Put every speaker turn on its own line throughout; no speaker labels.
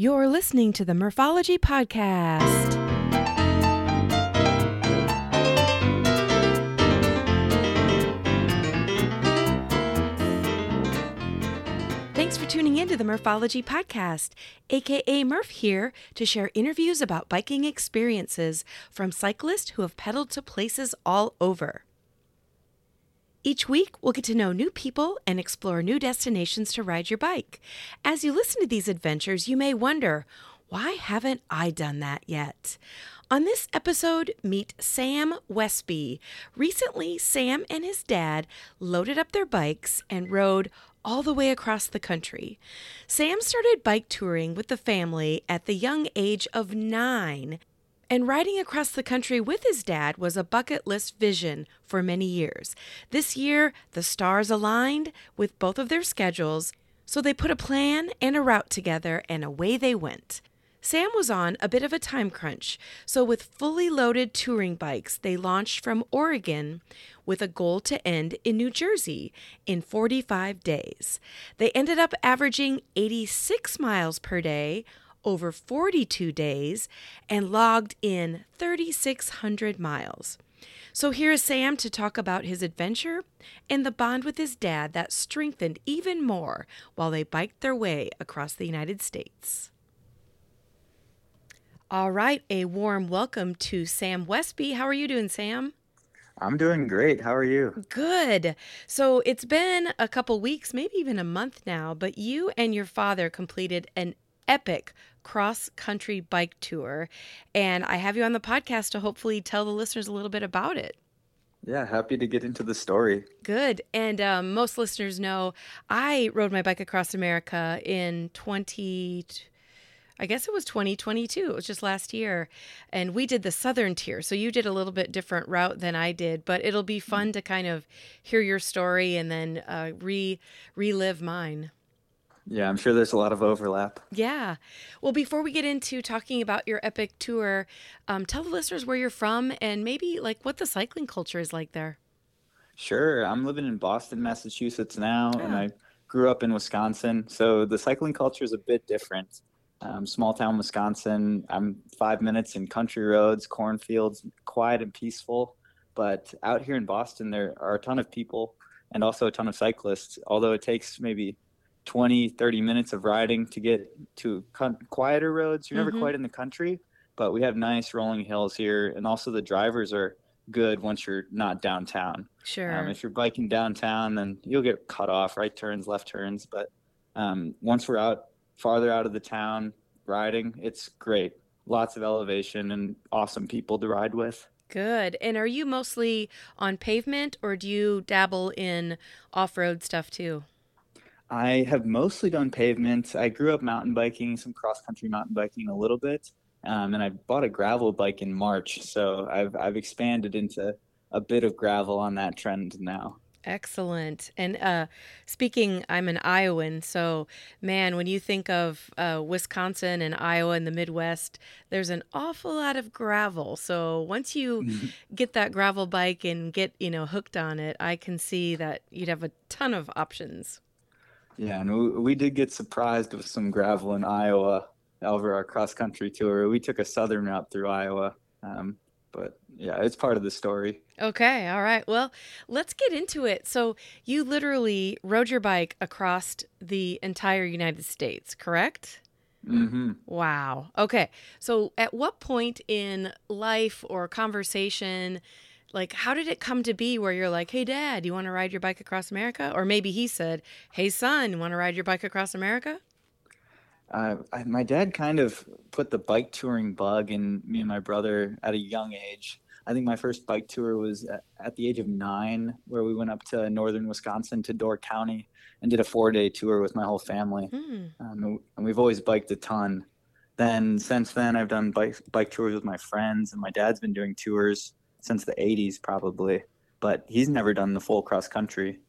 You're listening to the Murphology Podcast. Thanks for tuning in to the Murphology Podcast, aka Murph here to share interviews about biking experiences from cyclists who have pedaled to places all over. Each week, we'll get to know new people and explore new destinations to ride your bike. As you listen to these adventures, you may wonder, why haven't I done that yet? On this episode, meet Sam Westby. Recently, Sam and his dad loaded up their bikes and rode all the way across the country. Sam started bike touring with the family at the young age of nine and riding across the country with his dad was a bucket list vision for many years. This year, the stars aligned with both of their schedules, so they put a plan and a route together, and away they went. Sam was on a bit of a time crunch, so with fully loaded touring bikes, they launched from Oregon with a goal to end in New Jersey in 45 days. They ended up averaging 86 miles per day over 42 days and logged in 3,600 miles. So here is Sam to talk about his adventure and the bond with his dad that strengthened even more while they biked their way across the United States. All right, a warm welcome to Sam Westby. How are you doing, Sam?
I'm doing great. How are you?
Good. So it's been a couple weeks, maybe even a month now, but you and your father completed an epic cross country bike tour. And I have you on the podcast to hopefully tell the listeners a little bit about it.
Yeah, happy to get into the story.
Good. And um, most listeners know I rode my bike across America in 20. I guess it was 2022. It was just last year. And we did the southern tier. So you did a little bit different route than I did, but it'll be fun to kind of hear your story and then uh, re relive mine.
Yeah, I'm sure there's a lot of overlap.
Yeah. Well, before we get into talking about your epic tour, um, tell the listeners where you're from and maybe like what the cycling culture is like there.
Sure. I'm living in Boston, Massachusetts now, and I grew up in Wisconsin. So the cycling culture is a bit different. Um, small town Wisconsin. I'm five minutes in country roads, cornfields, quiet and peaceful. But out here in Boston, there are a ton of people and also a ton of cyclists, although it takes maybe 20, 30 minutes of riding to get to quieter roads. You're never mm-hmm. quite in the country, but we have nice rolling hills here. And also the drivers are good once you're not downtown.
Sure.
Um, if you're biking downtown, then you'll get cut off, right turns, left turns. But um, once we're out farther out of the town riding, it's great. Lots of elevation and awesome people to ride with.
Good. And are you mostly on pavement or do you dabble in off road stuff too?
I have mostly done pavement. I grew up mountain biking, some cross country mountain biking a little bit, um, and I bought a gravel bike in March. So I've I've expanded into a bit of gravel on that trend now.
Excellent. And uh, speaking, I'm an Iowan, so man, when you think of uh, Wisconsin and Iowa and the Midwest, there's an awful lot of gravel. So once you get that gravel bike and get you know hooked on it, I can see that you'd have a ton of options.
Yeah, and we, we did get surprised with some gravel in Iowa over our cross country tour. We took a southern route through Iowa, um, but yeah, it's part of the story.
Okay, all right. Well, let's get into it. So, you literally rode your bike across the entire United States, correct?
Mm-hmm.
Wow. Okay. So, at what point in life or conversation like how did it come to be where you're like hey dad you want to ride your bike across america? Or maybe he said hey son you want to ride your bike across america?
Uh, I, my dad kind of put the bike touring bug in me and my brother at a young age. I think my first bike tour was at, at the age of nine where we went up to northern wisconsin to door county and did a four day tour with my whole family. Hmm. um, and we've always biked a ton. Then since then i've done bike, bike tours with my friends and my dad's been doing tours since the 80s probably, but he's never done the full cross country.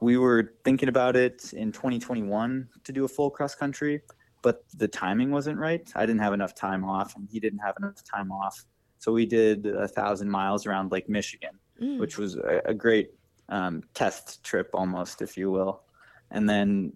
We were thinking about it in 2021 to do a full cross country, but the timing wasn't right. I didn't have enough time off, and he didn't have enough time off. So we did a thousand miles around Lake Michigan, mm. which was a, a great um, test trip, almost, if you will. And then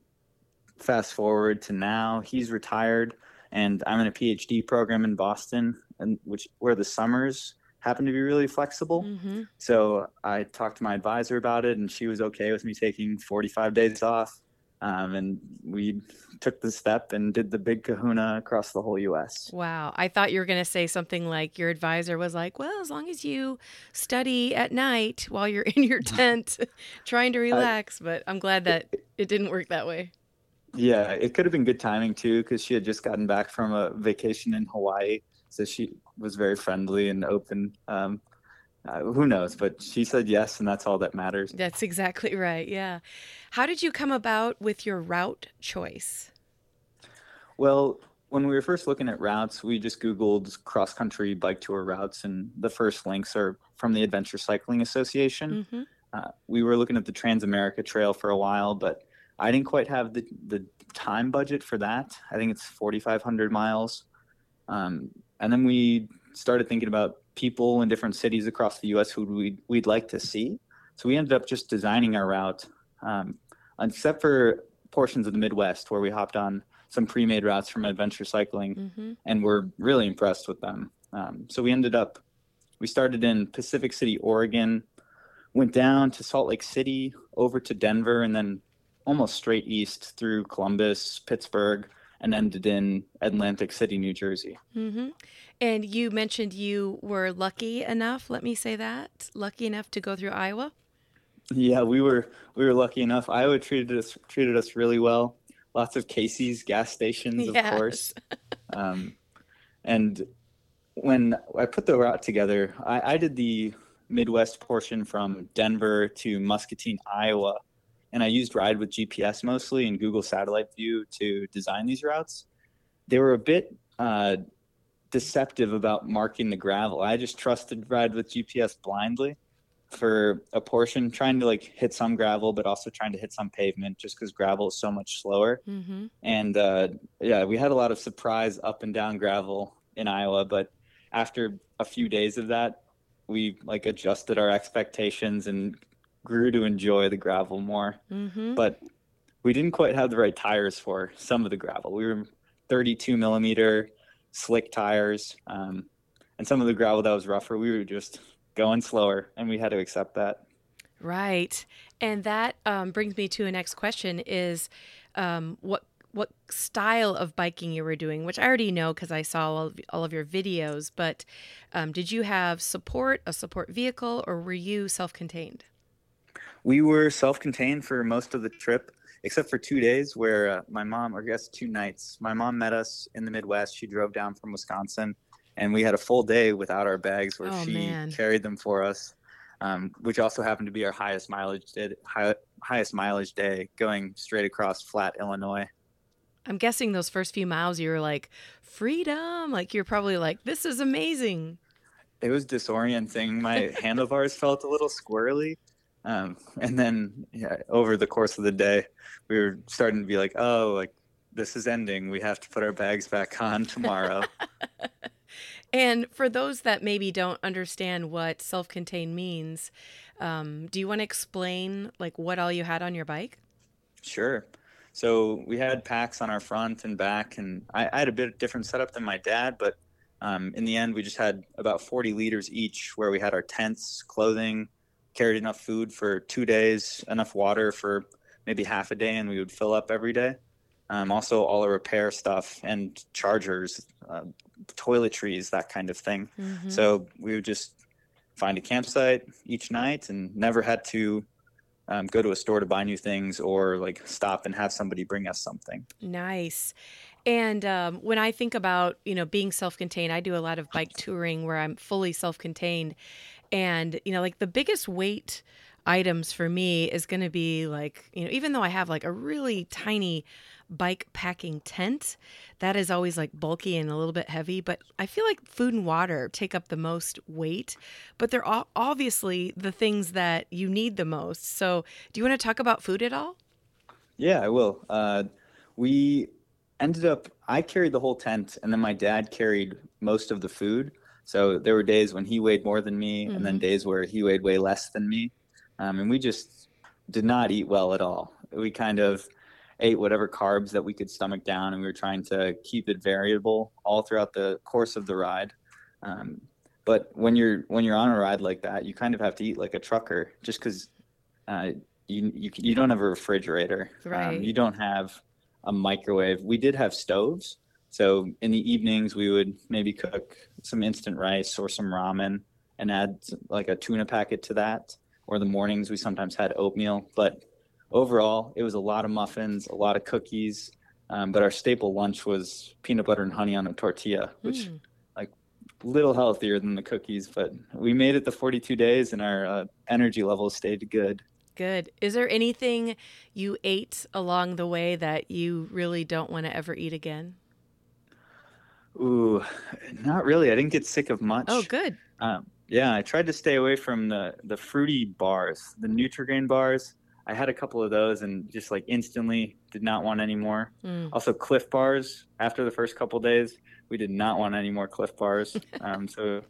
fast forward to now, he's retired, and I'm in a PhD program in Boston, and which where the summers happen to be really flexible.
Mm-hmm.
So I talked to my advisor about it, and she was okay with me taking 45 days off. Um, and we took the step and did the big kahuna across the whole U.S.
Wow. I thought you were going to say something like your advisor was like, well, as long as you study at night while you're in your tent trying to relax. but I'm glad that it didn't work that way.
Yeah, it could have been good timing too, because she had just gotten back from a vacation in Hawaii. So she was very friendly and open. Um, uh, who knows? But she said yes, and that's all that matters.
That's exactly right. Yeah. How did you come about with your route choice?
Well, when we were first looking at routes, we just Googled cross country bike tour routes, and the first links are from the Adventure Cycling Association.
Mm-hmm.
Uh, we were looking at the Trans America Trail for a while, but I didn't quite have the, the time budget for that. I think it's 4,500 miles. Um, and then we started thinking about people in different cities across the U.S. who we'd, we'd like to see. So we ended up just designing our route, um, except for portions of the Midwest where we hopped on some pre-made routes from Adventure Cycling,
Mm-hmm.
and we're really impressed with them. Um, so we ended up, we started in Pacific City, Oregon, went down to Salt Lake City, over to Denver, and then almost straight east through Columbus, Pittsburgh, and ended in Atlantic City, New Jersey.
Mm-hmm. And you mentioned you were lucky enough, let me say that, lucky enough to go through Iowa.
Yeah, we were we were lucky enough. Iowa treated us treated us really well. Lots of Casey's gas stations, of
Yes.
course. Um, and when I put the route together, I, I did the Midwest portion from Denver to Muscatine, Iowa, and I used Ride with GPS mostly and Google Satellite View to design these routes. They were a bit uh, deceptive about marking the gravel. I just trusted Ride with GPS blindly for a portion, trying to like hit some gravel, but also trying to hit some pavement, just because gravel is so much slower
Mm-hmm.
and uh, yeah, we had a lot of surprise up and down gravel in Iowa. But after a few days of that, we like adjusted our expectations and grew to enjoy the gravel more.
Mm-hmm.
But we didn't quite have the right tires for some of the gravel. We were 32 millimeter slick tires, um, and some of the gravel that was rougher, we were just going slower, and we had to accept that.
Right. And that um, brings me to a next question is um, what what style of biking you were doing, which I already know because I saw all of, all of your videos, but um, did you have support, a support vehicle, or were you self-contained?
We were self-contained for most of the trip, except for two days where uh, my mom, or I guess two nights, my mom met us in the Midwest. She drove down from Wisconsin, and we had a full day without our bags where
Oh,
she
man.
carried them for us, um, which also happened to be our highest mileage day, high, highest mileage day, going straight across flat Illinois.
I'm guessing those first few miles you were like, freedom. Like you're probably like, this is amazing.
It was disorienting. My handlebars felt a little squirrely. Um, and then yeah, over the course of the day, we were starting to be like, oh, like this is ending. We have to put our bags back on tomorrow.
And for those that maybe don't understand what self-contained means, um, do you want to explain like what all you had on your bike?
Sure. So we had packs on our front and back, and I, I had a bit different setup than my dad, but um, in the end, we just had about 40 liters each where we had our tents, clothing, carried enough food for two days, enough water for maybe half a day, and we would fill up every day. Um, also, all our repair stuff and chargers, uh, toiletries, that kind of thing.
Mhm.
So we would just find a campsite each night and never had to um, go to a store to buy new things or like stop and have somebody bring us something.
Nice. And um, when I think about, you know, being self-contained, I do a lot of bike touring where I'm fully self-contained. And, you know, like the biggest weight items for me is going to be like, you know, even though I have like a really tiny bike packing tent, that is always like bulky and a little bit heavy, but I feel like food and water take up the most weight, but they're all obviously the things that you need the most. So, do you want to talk about food at all?
Yeah, I will. Uh, we ended up, I carried the whole tent and then my dad carried most of the food. So there were days when he weighed more than me and then
Mhm.
days where he weighed way less than me. Um, and we just did not eat well at all. We kind of ate whatever carbs that we could stomach down, and we were trying to keep it variable all throughout the course of the ride. Um, but when you're when you're on a ride like that, you kind of have to eat like a trucker, just because uh, you, you you don't have a refrigerator,
right? Um,
you don't have a microwave. We did have stoves, so in the evenings we would maybe cook some instant rice or some ramen and add like a tuna packet to that. Or the mornings we sometimes had oatmeal, but overall, it was a lot of muffins, a lot of cookies. Um, but our staple lunch was peanut butter and honey on a tortilla, which mm. like little healthier than the cookies. But we made it the 42 days, and our uh, energy levels stayed good.
Good. Is there anything you ate along the way that you really don't want to ever eat again?
Ooh, not really. I didn't get sick of much.
Oh, good.
Um, yeah, I tried to stay away from the the fruity bars, the Nutrigrain bars. I had a couple of those and just like instantly did not want any more. Mm. Also, Clif bars. After the first couple days, we did not want any more Clif bars. um, so,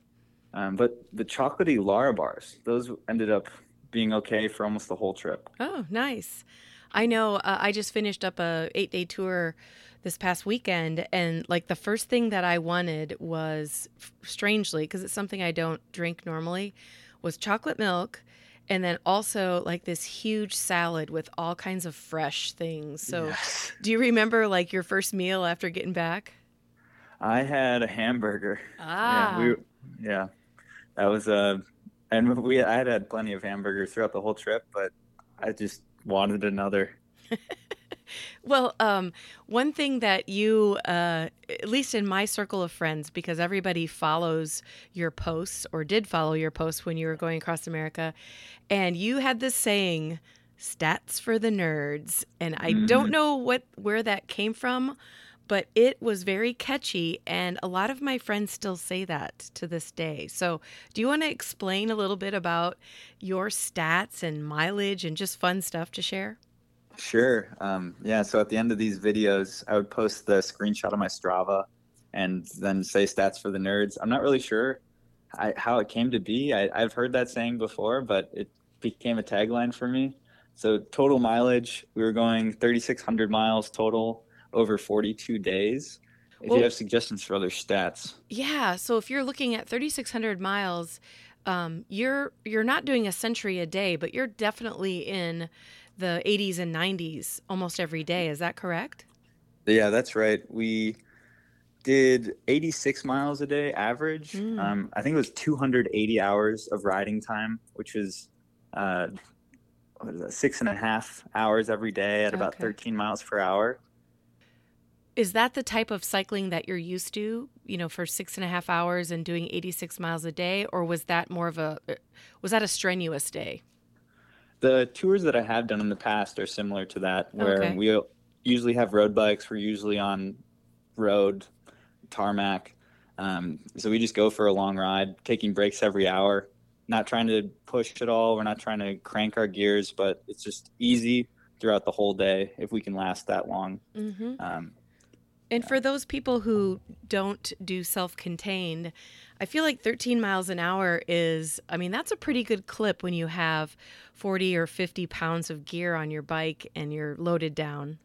um, but the chocolatey Lara bars, those ended up being okay for almost the whole trip.
Oh, nice. I know. Uh, I just finished up a eight day tour this past weekend, and like the first thing that I wanted was, strangely, because it's something I don't drink normally, was chocolate milk and then also like this huge salad with all kinds of fresh things. So, yes. do you remember like your first meal after getting back?
I had a hamburger.
Ah,
yeah, we, yeah. that was a, uh, and we I had had plenty of hamburgers throughout the whole trip, but I just wanted another.
well, um, one thing that you, uh, at least in my circle of friends, because everybody follows your posts or did follow your posts when you were going across America, and you had this saying, "Stats for the nerds," and I mm-hmm. don't know what where that came from. But it was very catchy, and a lot of my friends still say that to this day. So, do you want to explain a little bit about your stats and mileage and just fun stuff to share?
Sure. Um, yeah. So at the end of these videos, I would post the screenshot of my Strava and then say stats for the nerds. I'm not really sure I, how it came to be. I, I've heard that saying before, but it became a tagline for me. So total mileage, we were going 3,600 miles total over 42 days. If well, you have suggestions for other stats.
Yeah. So if you're looking at 3,600 miles, um, you're you're not doing a century a day, but you're definitely in the 80s and 90s almost every day. Is that correct?
Yeah, that's right. We did 86 miles a day average. Mm. Um, I think it was 280 hours of riding time, which was uh, six and a half hours every day at about okay. 13 miles per hour.
Is that the type of cycling that you're used to, you know, for six and a half hours and doing 86 miles a day? Or was that more of a, was that a strenuous day?
The tours that I have done in the past are similar to that, where okay. we usually have road bikes. We're usually on road, tarmac. Um, so we just go for a long ride, taking breaks every hour, not trying to push at all. We're not trying to crank our gears, but it's just easy throughout the whole day if we can last that long.
Mm-hmm. Um, and for those people who don't do self contained, I feel like 13 miles an hour is, I mean, that's a pretty good clip when you have 40 or 50 pounds of gear on your bike and you're loaded down.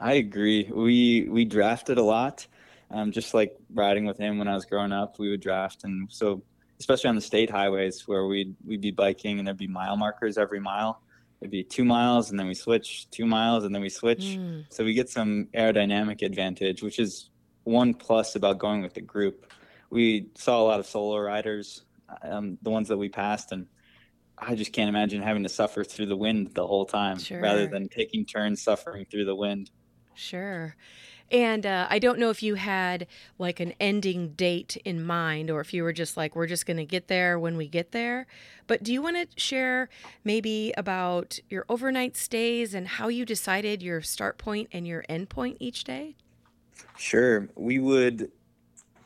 I agree. We we drafted a lot, um, just like riding with him when I was growing up. We would draft, and so especially on the state highways where we'd we'd be biking and there'd be mile markers every mile. It'd be two miles, and then we switch two miles, and then we switch. Mm. So we get some aerodynamic advantage, which is one plus about going with the group we saw a lot of solo riders, um, the ones that we passed, and I just can't imagine having to suffer through the wind the whole time sure. rather than taking turns suffering through the wind.
Sure. And uh, I don't know if you had like an ending date in mind or if you were just like, we're just going to get there when we get there. But do you want to share maybe about your overnight stays and how you decided your start point and your end point each day?
Sure. We would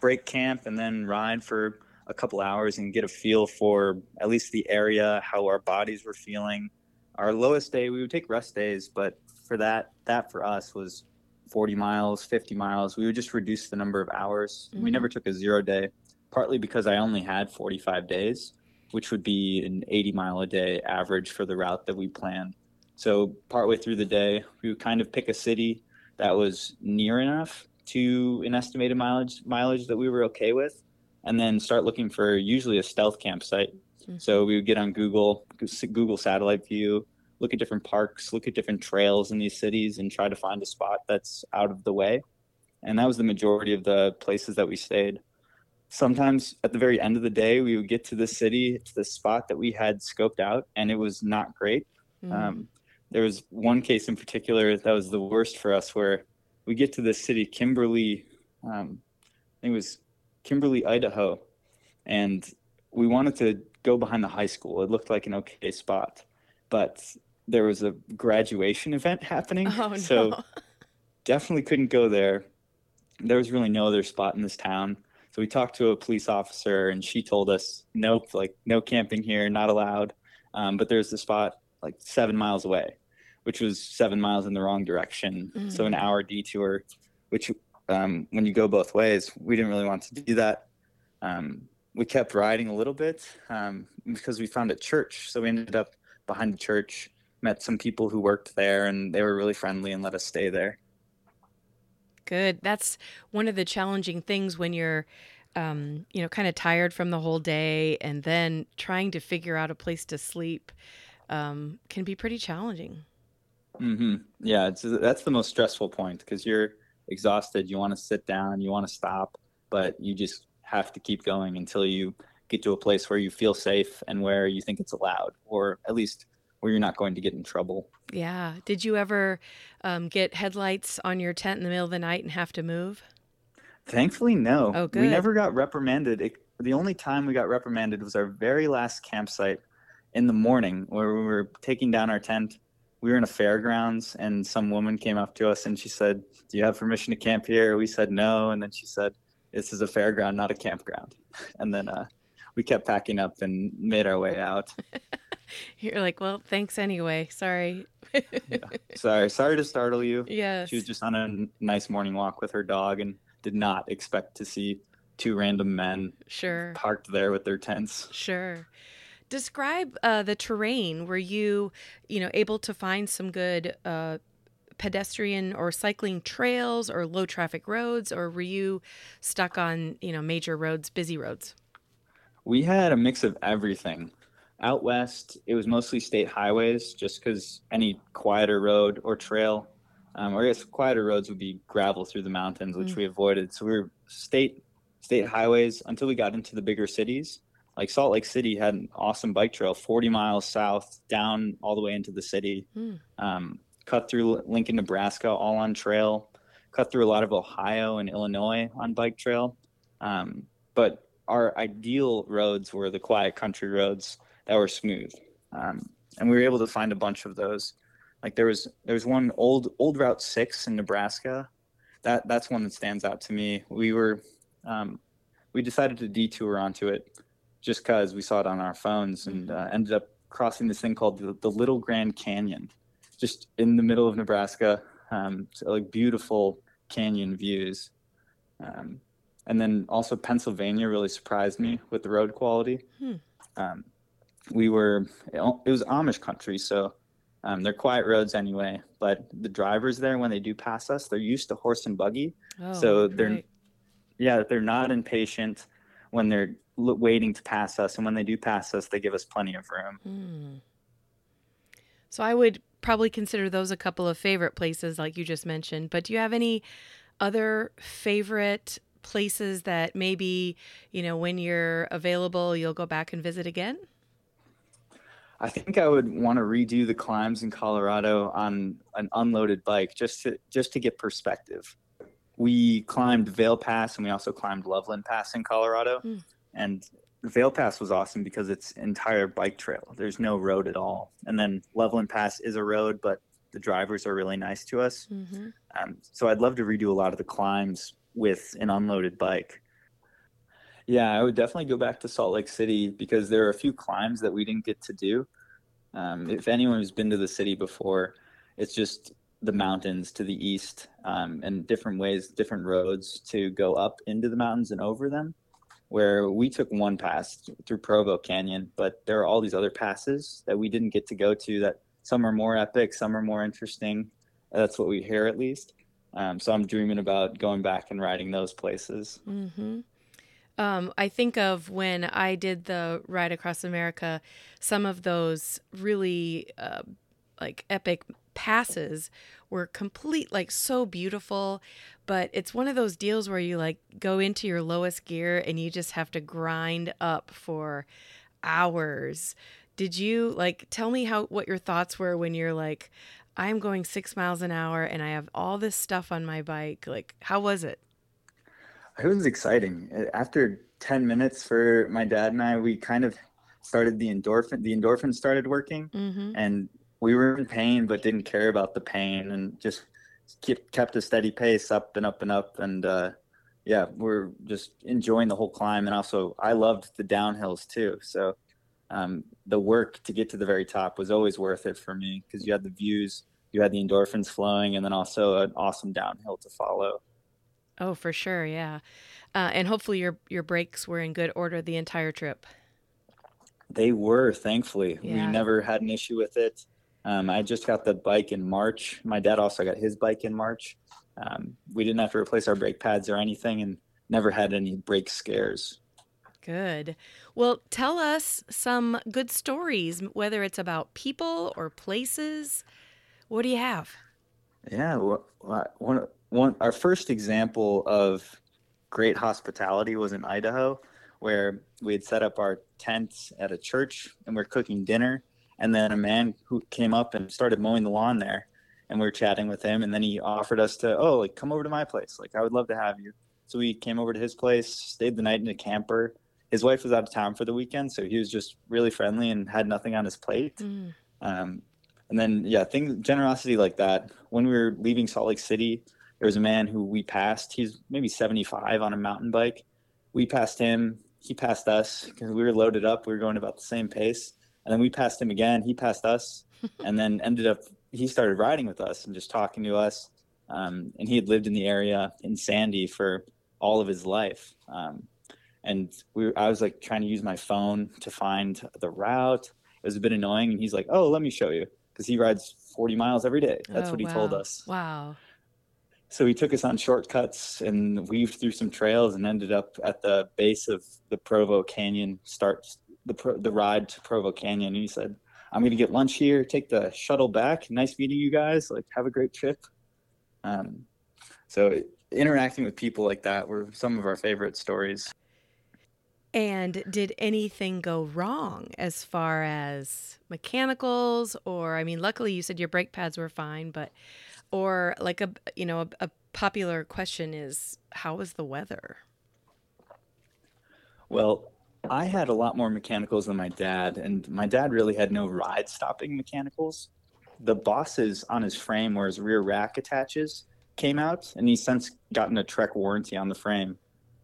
break camp and then ride for a couple hours and get a feel for at least the area, how our bodies were feeling. Our lowest day, we would take rest days, but for that, that for us was 40 miles, 50 miles. We would just reduce the number of hours. Mm-hmm. We never took a zero day, partly because I only had 45 days, which would be an 80 mile a day average for the route that we planned. So partway through the day, we would kind of pick a city that was near enough to an estimated mileage mileage that we were okay with, and then start looking for usually a stealth campsite. Mm-hmm. So we would get on Google, Google Satellite View, look at different parks, look at different trails in these cities, and try to find a spot that's out of the way. And that was the majority of the places that we stayed. Sometimes at the very end of the day, we would get to the city, to the spot that we had scoped out, and it was not great. Mm. Um, there was one case in particular that was the worst for us where we get to this city, Kimberly, um, I think it was Kimberly, Idaho, and we wanted to go behind the high school. It looked like an okay spot, but there was a graduation event happening.
Oh, no.
So definitely couldn't go there. There was really no other spot in this town. So we talked to a police officer and she told us, nope, like no camping here, not allowed. Um, but there's a spot like seven miles away which was seven miles in the wrong direction. Mm-hmm. So an mm. hour detour, which um, when you go both ways, we didn't really want to do that. Um, we kept riding a little bit um, because we found a church. So we ended up behind the church, met some people who worked there, and they were really friendly and let us stay there.
Good. That's one of the challenging things when you're, um, you know, kind of tired from the whole day and then trying to figure out a place to sleep um, can be pretty challenging.
Mm-hmm. Yeah, it's that's the most stressful point because you're exhausted. You want to sit down, you want to stop, but you just have to keep going until you get to a place where you feel safe and where you think it's allowed, or at least where you're not going to get in trouble.
Yeah. Did you ever um, get headlights on your tent in the middle of the night and have to move?
Thankfully, no.
Oh, good.
We never got reprimanded. It, the only time we got reprimanded was our very last campsite in the morning where we were taking down our tent we were in a fairgrounds and some woman came up to us and she said, Do you have permission to camp here? We said no. And then she said, This is a fairground, not a campground. And then uh, we kept packing up and made our way out.
You're like, Well, thanks anyway. Sorry.
yeah. Sorry. Sorry to startle you.
Yeah.
She was just on a nice morning walk with her dog and did not expect to see two random men
sure
parked there with their tents.
Sure describe uh, the terrain. Were you, you know, able to find some good uh, pedestrian or cycling trails or low traffic roads, or were you stuck on, you know, major roads, busy roads?
We had a mix of everything. Out west, it was mostly state highways, just because any quieter road or trail, um, or I guess quieter roads would be gravel through the mountains, which mm. we avoided. So we were state state highways until we got into the bigger cities like Salt Lake City had an awesome bike trail, 40 miles south, down all the way into the city. Mm. Um, cut through Lincoln, Nebraska, all on trail. Cut through a lot of Ohio and Illinois on bike trail. Um, but our ideal roads were the quiet country roads that were smooth, um, and we were able to find a bunch of those. Like there was there was one old old Route Six in Nebraska. That that's one that stands out to me. We were um, we decided to detour onto it just because we saw it on our phones and uh, ended up crossing this thing called the, the, Little Grand Canyon, just in the middle of Nebraska. Um, so like beautiful canyon views. Um, and then also Pennsylvania really surprised me with the road quality. Hmm. Um, we were, it was Amish country, so um, they're quiet roads anyway. But the drivers there, when they do pass us, they're used to horse and buggy,
oh,
so they're,
right.
yeah, they're not impatient when they're waiting to pass us, and when they do pass us, they give us plenty of room.
Hmm. So I would probably consider those a couple of favorite places, like you just mentioned. But do you have any other favorite places that maybe you know when you're available, you'll go back and visit again?
I think I would want to redo the climbs in Colorado on an unloaded bike just to just to get perspective. We climbed Vail Pass and we also climbed Loveland Pass in Colorado. Mm. And the Vail Pass was awesome because it's entire bike trail. There's no road at all. And then Loveland Pass is a road, but the drivers are really nice to us. Mm-hmm. Um, so I'd love to redo a lot of the climbs with an unloaded bike. Yeah, I would definitely go back to Salt Lake City because there are a few climbs that we didn't get to do. Um, if anyone who's been to the city before, it's just the mountains to the east um, and different ways, different roads to go up into the mountains and over them where we took one pass through Provo Canyon, but there are all these other passes that we didn't get to go to that some are more epic, some are more interesting. That's what we hear at least. Um, so I'm dreaming about going back and riding those places.
Mm-hmm. Um, I think of when I did the ride across America, some of those really uh, like epic passes were complete, like so beautiful. But it's one of those deals where you like go into your lowest gear and you just have to grind up for hours. Did you like tell me how what your thoughts were when you're like, I'm going six miles an hour and I have all this stuff on my bike? Like, how was it?
It was exciting. After 10 minutes for my dad and I, we kind of started the endorphin, the endorphin started working
Mm-hmm.
and we were in pain, but didn't care about the pain and just kept, kept a steady pace up and up and up. And, uh, yeah, we're just enjoying the whole climb. And also I loved the downhills too. So, um, the work to get to the very top was always worth it for me because you had the views, you had the endorphins flowing, and then also an awesome downhill to follow.
Oh, for sure, yeah. Uh, and hopefully your your brakes were in good order the entire trip.
They were, thankfully. We never had an issue with it. Um, I just got the bike in March. My dad also got his bike in March. Um, we didn't have to replace our brake pads or anything and never had any brake scares.
Good. Well, tell us some good stories, whether it's about people or places. What do you have?
Yeah, wha- one, one, our first example of great hospitality was in Idaho, where we had set up our tents at a church and we're cooking dinner. And then a man who came up and started mowing the lawn there, and we were chatting with him. And then he offered us to, oh, like come over to my place. Like I would love to have you. So we came over to his place, stayed the night in a camper. His wife was out of town for the weekend, so he was just really friendly and had nothing on his plate.
Mm,
Um, and then, yeah, things, generosity like that. When we were leaving Salt Lake City, there was a man who we passed. He's maybe 75 on a mountain bike. We passed him. He passed us because we were loaded up. We were going about the same pace. And then we passed him again. He passed us and then ended up, he started riding with us and just talking to us. Um, and he had lived in the area in Sandy for all of his life. Um, and we were, I was like trying to use my phone to find the route. It was a bit annoying. And he's like, oh, let me show you because he rides 40 miles every day. That's
oh,
what he told us.
Wow.
So he took us on shortcuts and weaved through some trails and ended up at the base of the Provo Canyon. Starts the pro, the ride to Provo Canyon. And he said, "I'm going to get lunch here. Take the shuttle back. Nice meeting you guys. Like, have a great trip." Um, so interacting with people like that were some of our favorite stories.
And did anything go wrong as far as mechanicals or I mean luckily you said your brake pads were fine but or like a you know a, a popular question is how was the weather?
Well, I had a lot more mechanicals than my dad, and my dad really had no ride stopping mechanicals. The bosses on his frame where his rear rack attaches came out, and he's since gotten a Trek warranty on the frame,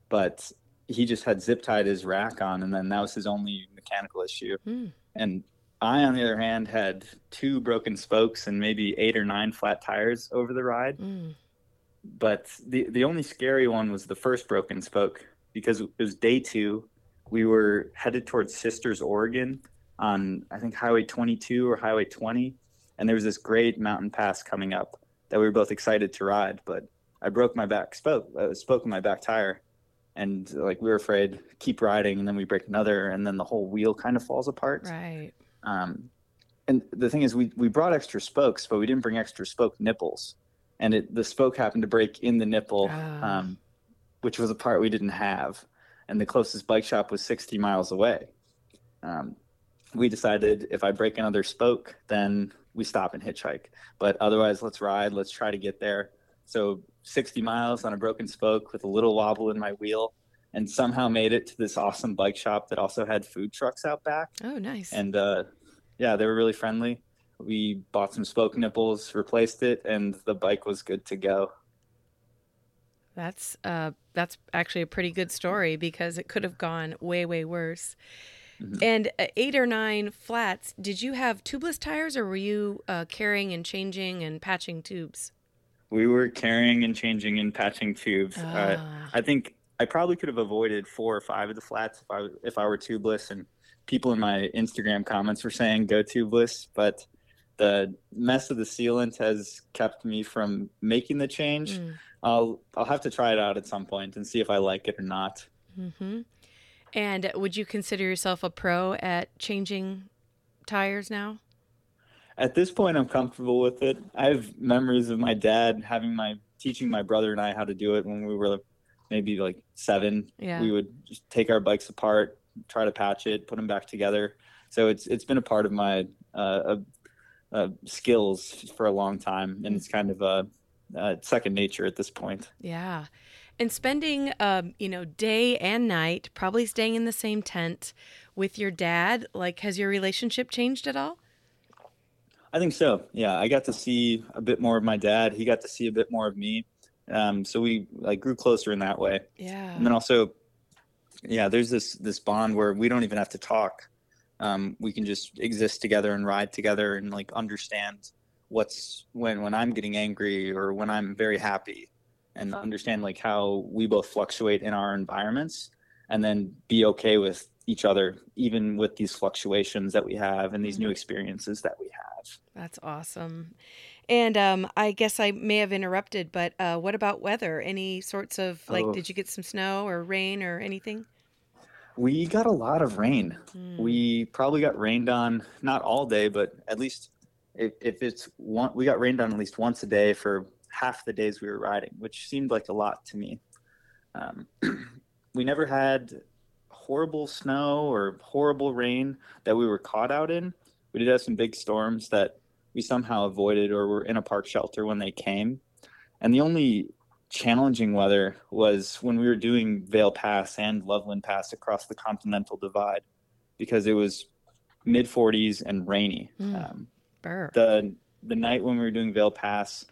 but he just had zip tied his rack on, and then that was his only mechanical issue.
Hmm.
And I, on the other hand, had two broken spokes and maybe eight or nine flat tires over the ride
Mm.
but the the only scary one was the first broken spoke because it was day two. We were headed towards Sisters, Oregon, on I think Highway 22 or Highway 20, and there was this great mountain pass coming up that we were both excited to ride. But I broke my back spoke, uh, spoke in my back tire, and like we were afraid keep riding, and then we break another, and then the whole wheel kind of falls apart.
Right.
Um, and the thing is, we we brought extra spokes, but we didn't bring extra spoke nipples, and it the spoke happened to break in the nipple,
Ah.
um, which was a part we didn't have, and the closest bike shop was 60 miles away. Um, we decided if I break another spoke, then we stop and hitchhike. But otherwise, let's ride. Let's try to get there. So 60 miles on a broken spoke with a little wobble in my wheel, and somehow made it to this awesome bike shop that also had food trucks out back
Oh, nice.
and uh, yeah, they were really friendly. We bought some spoke nipples, replaced it, and the bike was good to go.
That's uh that's actually a pretty good story because it could have gone way way worse.
Mhm.
And uh, eight or nine flats. Did you have tubeless tires, or were you uh, carrying and changing and patching tubes?
We were carrying and changing and patching tubes. Uh,
Ah.
I think I probably could have avoided four or five of the flats if I if I were tubeless. And people in my Instagram comments were saying go tubeless, but the mess of the sealant has kept me from making the change.
Mm.
I'll I'll have to try it out at some point and see if I like it or not.
hmm And would you consider yourself a pro at changing tires now?
At this point, I'm comfortable with it. I have memories of my dad having my teaching my brother and I how to do it when we were maybe like seven.
Yeah.
We would just take our bikes apart, try to patch it, put them back together. So it's it's been a part of my uh, uh, uh, skills for a long time, and it's kind of a, uh second nature at this point.
Yeah. And spending, um, you know, day and night, probably staying in the same tent with your dad, like, has your relationship changed at all?
I think so. Yeah, I got to see a bit more of my dad. He got to see a bit more of me. Um, so we like grew closer in that way.
Yeah.
And then also, yeah, there's this this bond where we don't even have to talk. Um, we can just exist together and ride together and like understand what's when when I'm getting angry or when I'm very happy, and understand like how we both fluctuate in our environments, and then be okay with each other even with these fluctuations that we have and these new experiences that we have.
That's awesome. And um, I guess I may have interrupted, but uh, what about weather? Any sorts of like,
Oh.
did you get some snow or rain or anything?
We got a lot of rain.
Mm.
We probably got rained on not all day, but at least if, if it's one, we got rained on at least once a day for half the days we were riding, which seemed like a lot to me. Um, we never had horrible snow or horrible rain that we were caught out in. We did have some big storms that we somehow avoided or were in a park shelter when they came. And the only challenging weather was when we were doing Vail Pass and Loveland Pass across the Continental Divide because it was mid 40s and rainy.
Mm.
Um,
Burr.
the the night when we were doing Vail Pass,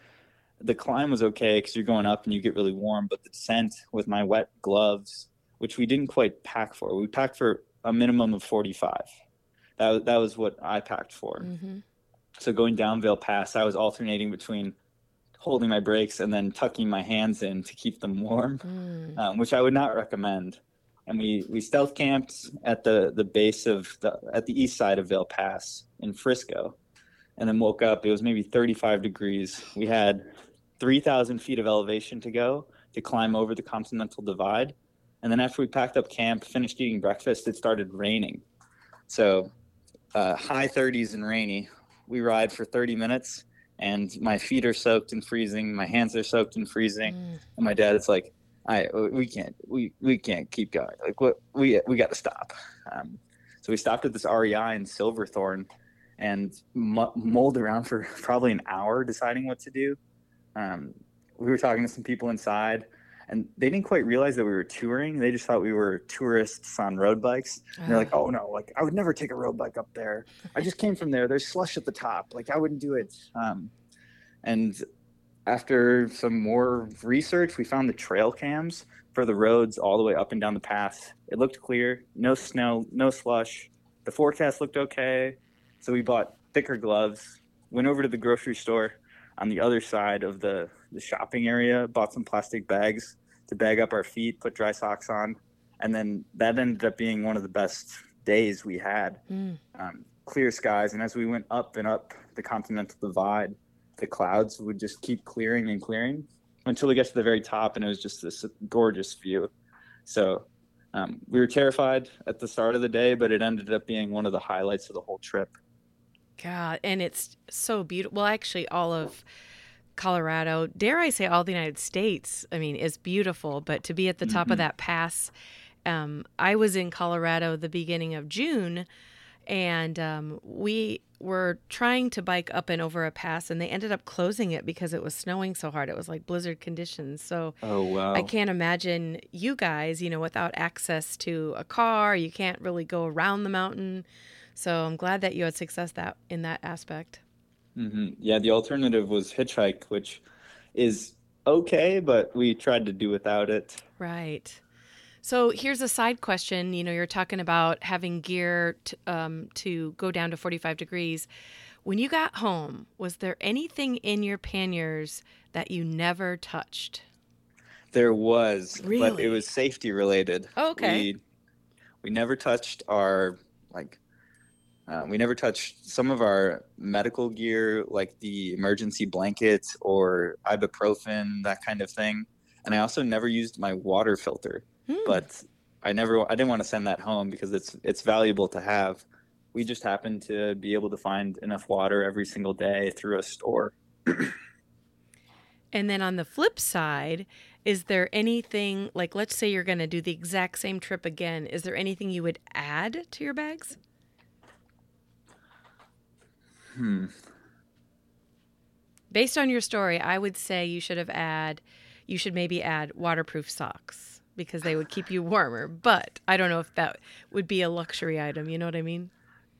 the climb was okay because you're going up and you get really warm, but the descent with my wet gloves, which we didn't quite pack for, we packed for a minimum of 45. That was, that was what I packed for.
hmm
So going down Vail Pass, I was alternating between holding my brakes and then tucking my hands in to keep them warm,
Mm.
um, which I would not recommend. And we, we stealth camped at the, the base of the at the east side of Vail Pass in Frisco, and then woke up. It was maybe 35 degrees. We had 3,000 feet of elevation to go to climb over the Continental Divide, and then after we packed up camp, finished eating breakfast, it started raining. So uh, high 30s and rainy. We ride for 30 minutes, and my feet are soaked and freezing. My hands are soaked and freezing.
Mm.
And my dad dad's like, "I we can't we we can't keep going. Like what we we got to stop." Um, so we stopped at this REI in Silverthorne and mu- mulled around for probably an hour deciding what to do. Um, we were talking to some people inside, and they didn't quite realize that we were touring. They just thought we were tourists on road bikes. And they're like,
Ah.
"Oh no, like I would never take a road bike up there. I just came from there. There's slush at the top. Like I wouldn't do it." Um, and after some more research, we found the trail cams for the roads all the way up and down the path. It looked clear, no snow, no slush. The forecast looked okay. So we bought thicker gloves, went over to the grocery store on the other side of the, the shopping area, bought some plastic bags to bag up our feet, put dry socks on. And then that ended up being one of the best days we had.
Mm.
Um, clear skies. And as we went up and up the Continental Divide, the clouds would just keep clearing and clearing until we got to the very top, and it was just this gorgeous view. So um, we were terrified at the start of the day, but it ended up being one of the highlights of the whole trip.
God, and it's so beautiful. Well, actually, all of Colorado, dare I say, all the United States, I mean, is beautiful. But to be at the top of
Mhm.
that pass, um, I was in Colorado the beginning of June, and um, we were trying to bike up and over a pass, and they ended up closing it because it was snowing so hard. It was like blizzard conditions. So
Oh wow!
I can't imagine you guys, you know, without access to a car, you can't really go around the mountain. So I'm glad that you had success that in that aspect.
hmm Yeah, the alternative was hitchhike, which is okay, but we tried to do without it.
Right. So here's a side question. You know, you're talking about having gear to, um, to go down to 45 degrees. When you got home, was there anything in your panniers that you never touched?
There was, but it was safety related.
Oh, okay.
We, we never touched our like Uh, we never touched some of our medical gear, like the emergency blanket or ibuprofen, that kind of thing. And I also never used my water filter,
Hmm.
but I never, I didn't want to send that home because it's it's valuable to have. We just happened to be able to find enough water every single day through a store.
And then on the flip side, is there anything like let's say you're going to do the exact same trip again, is there anything you would add to your bags?
Hmm.
Based on your story, I would say you should have add you should maybe add waterproof socks because they would keep you warmer, but I don't know if that would be a luxury item, you know what I mean?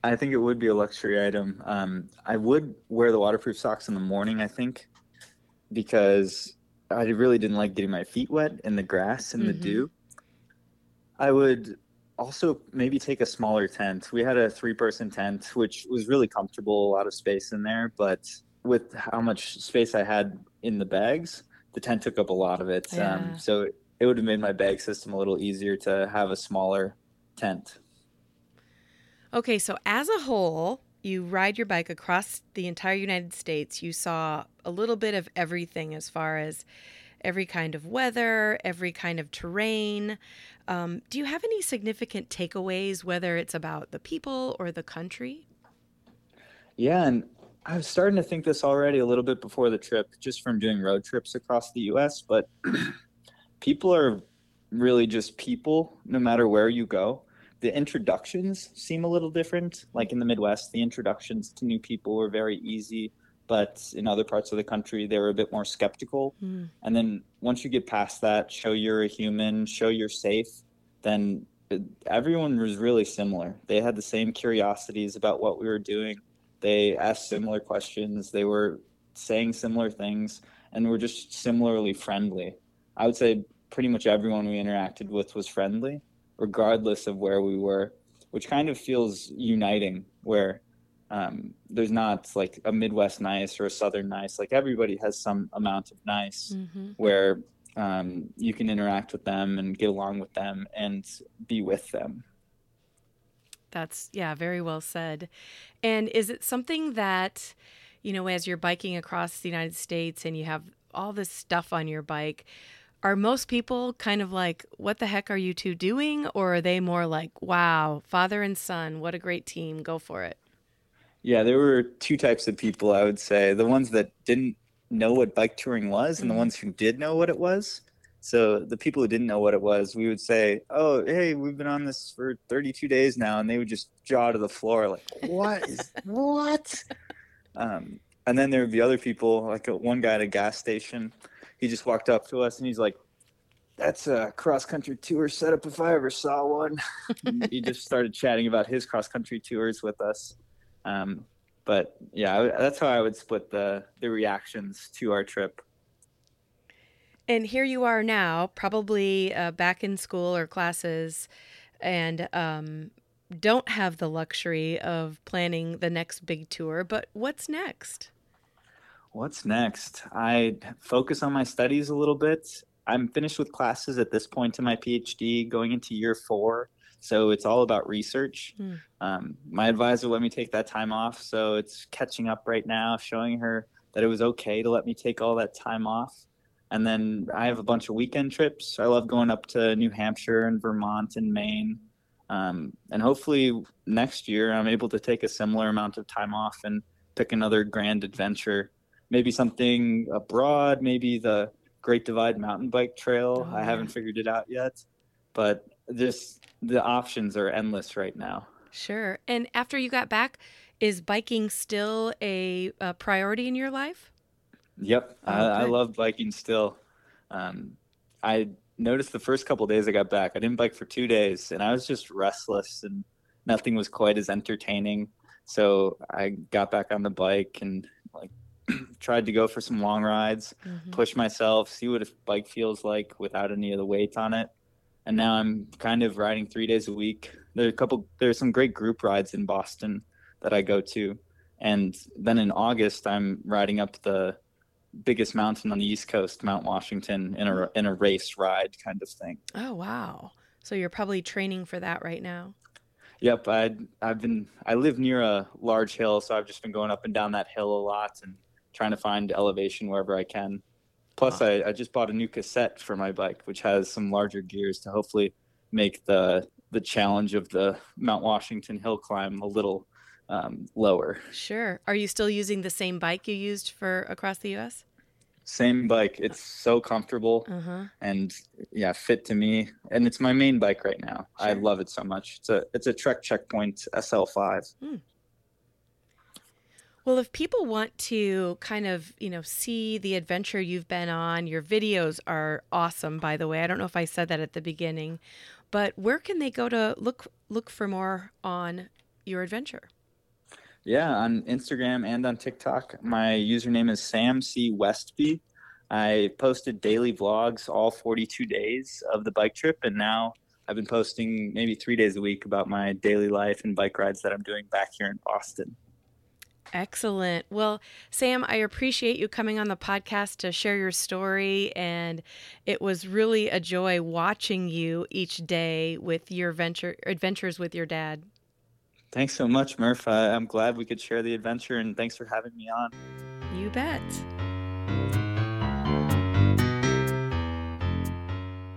I think it would be a luxury item. Um, I would wear the waterproof socks in the morning, I think, because I really didn't like getting my feet wet in the grass and the
Mhm.
dew. I would also maybe take a smaller tent. We had a three person tent, which was really comfortable, a lot of space in there, but with how much space I had in the bags, the tent took up a lot of it.
Yeah.
Um, so it would have made my bag system a little easier to have a smaller tent.
Okay, so as a whole, you ride your bike across the entire United States. You saw a little bit of everything as far as every kind of weather, every kind of terrain. Um, do you have any significant takeaways, whether it's about the people or the country?
Yeah, and I was starting to think this already a little bit before the trip, just from doing road trips across the US, but people are really just people no matter where you go. The introductions seem a little different. Like in the Midwest, the introductions to new people were very easy, but in other parts of the country, they were a bit more skeptical.
Hmm.
And then once you get past that, show you're a human, show you're safe, then everyone was really similar. They had the same curiosities about what we were doing. They asked similar questions. They were saying similar things and were just similarly friendly. I would say pretty much everyone we interacted with was friendly, regardless of where we were, which kind of feels uniting, where um, there's not like a Midwest nice or a Southern nice. Like everybody has some amount of nice
hmm
where um, you can interact with them and get along with them and be with them.
That's, yeah, very well said. And is it something that, you know, as you're biking across the United States and you have all this stuff on your bike, are most people kind of like, what the heck are you two doing? Or are they more like, wow, father and son, what a great team, go for it?
Yeah, there were two types of people, I would say. The ones that didn't know what bike touring was and the
Mhm.
ones who did know what it was. So the people who didn't know what it was, we would say, "Oh, hey, we've been on this for 32 days now," and they would just jaw to the floor, like, "What is what?" Um, and then there would be other people, like uh, one guy at a gas station. He just walked up to us and he's like, "That's a cross country tour setup if I ever saw one." He just started chatting about his cross country tours with us. Um, but yeah, that's how I would split the the reactions to our trip.
And here you are now, probably uh, back in school or classes, and um, don't have the luxury of planning the next big tour. But what's next?
What's next? I focus on my studies a little bit. I'm finished with classes at this point in my PhD, going into year four. So it's all about research.
Hmm.
Um, my advisor let me take that time off. So it's catching up right now, showing her that it was okay to let me take all that time off. And then I have a bunch of weekend trips. I love going up to New Hampshire and Vermont and Maine. Um, and hopefully next year I'm able to take a similar amount of time off and pick another grand adventure maybe something abroad, maybe the Great Divide mountain bike trail.
Oh,
I haven't figured it out yet, but just the options are endless right now.
Sure. And after you got back, is biking still a, a priority in your life?
Yep,
Oh,
I, I love biking still. Um, I noticed the first couple days I got back, I didn't bike for two days, and I was just restless, and nothing was quite as entertaining. So I got back on the bike and like tried to go for some long rides.
Mhm.
push myself, see what a bike feels like without any of the weight on it. And now I'm kind of riding three days a week. There are a couple, there's some great group rides in Boston that I go to. And then in August, I'm riding up the biggest mountain on the East Coast, Mount Washington, in a, in a race ride kind of thing.
Oh, wow. So you're probably training for that right now.
Yep, I I've been I live near a large hill, so I've just been going up and down that hill a lot and trying to find elevation wherever I can. Plus, I, I just bought a new cassette for my bike, which has some larger gears to hopefully make the the challenge of the Mount Washington hill climb a little um, lower.
Sure. Are you still using the same bike you used for across the U.S.?
Same bike. It's so comfortable
Uh-huh.
and yeah, fit to me. And it's my main bike right now. I love it so much. It's a it's a Trek Checkpoint SL5.
Well, if people want to kind of, you know, see the adventure you've been on, your videos are awesome, by the way. I don't know if I said that at the beginning, but where can they go to look look for more on your adventure?
Yeah, on Instagram and on TikTok, my username is Sam C Westby. I posted daily vlogs all 42 days of the bike trip, and now I've been posting maybe three days a week about my daily life and bike rides that I'm doing back here in Boston.
Excellent. Well, Sam, I appreciate you coming on the podcast to share your story. And it was really a joy watching you each day with your venture adventures with your dad.
Thanks so much, Murph. I'm glad we could share the adventure, and thanks for having me on.
You bet.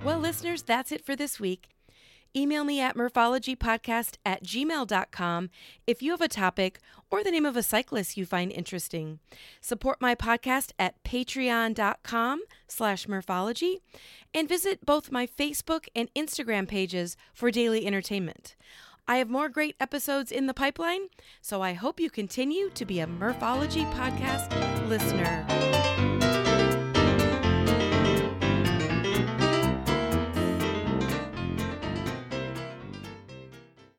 Well, listeners, that's it for this week. Email me at murphologypodcast at gmail.com if you have a topic or the name of a cyclist you find interesting. Support my podcast at patreon.com slash murphology and visit both my Facebook and Instagram pages for daily entertainment. I have more great episodes in the pipeline, so I hope you continue to be a Murphology podcast listener.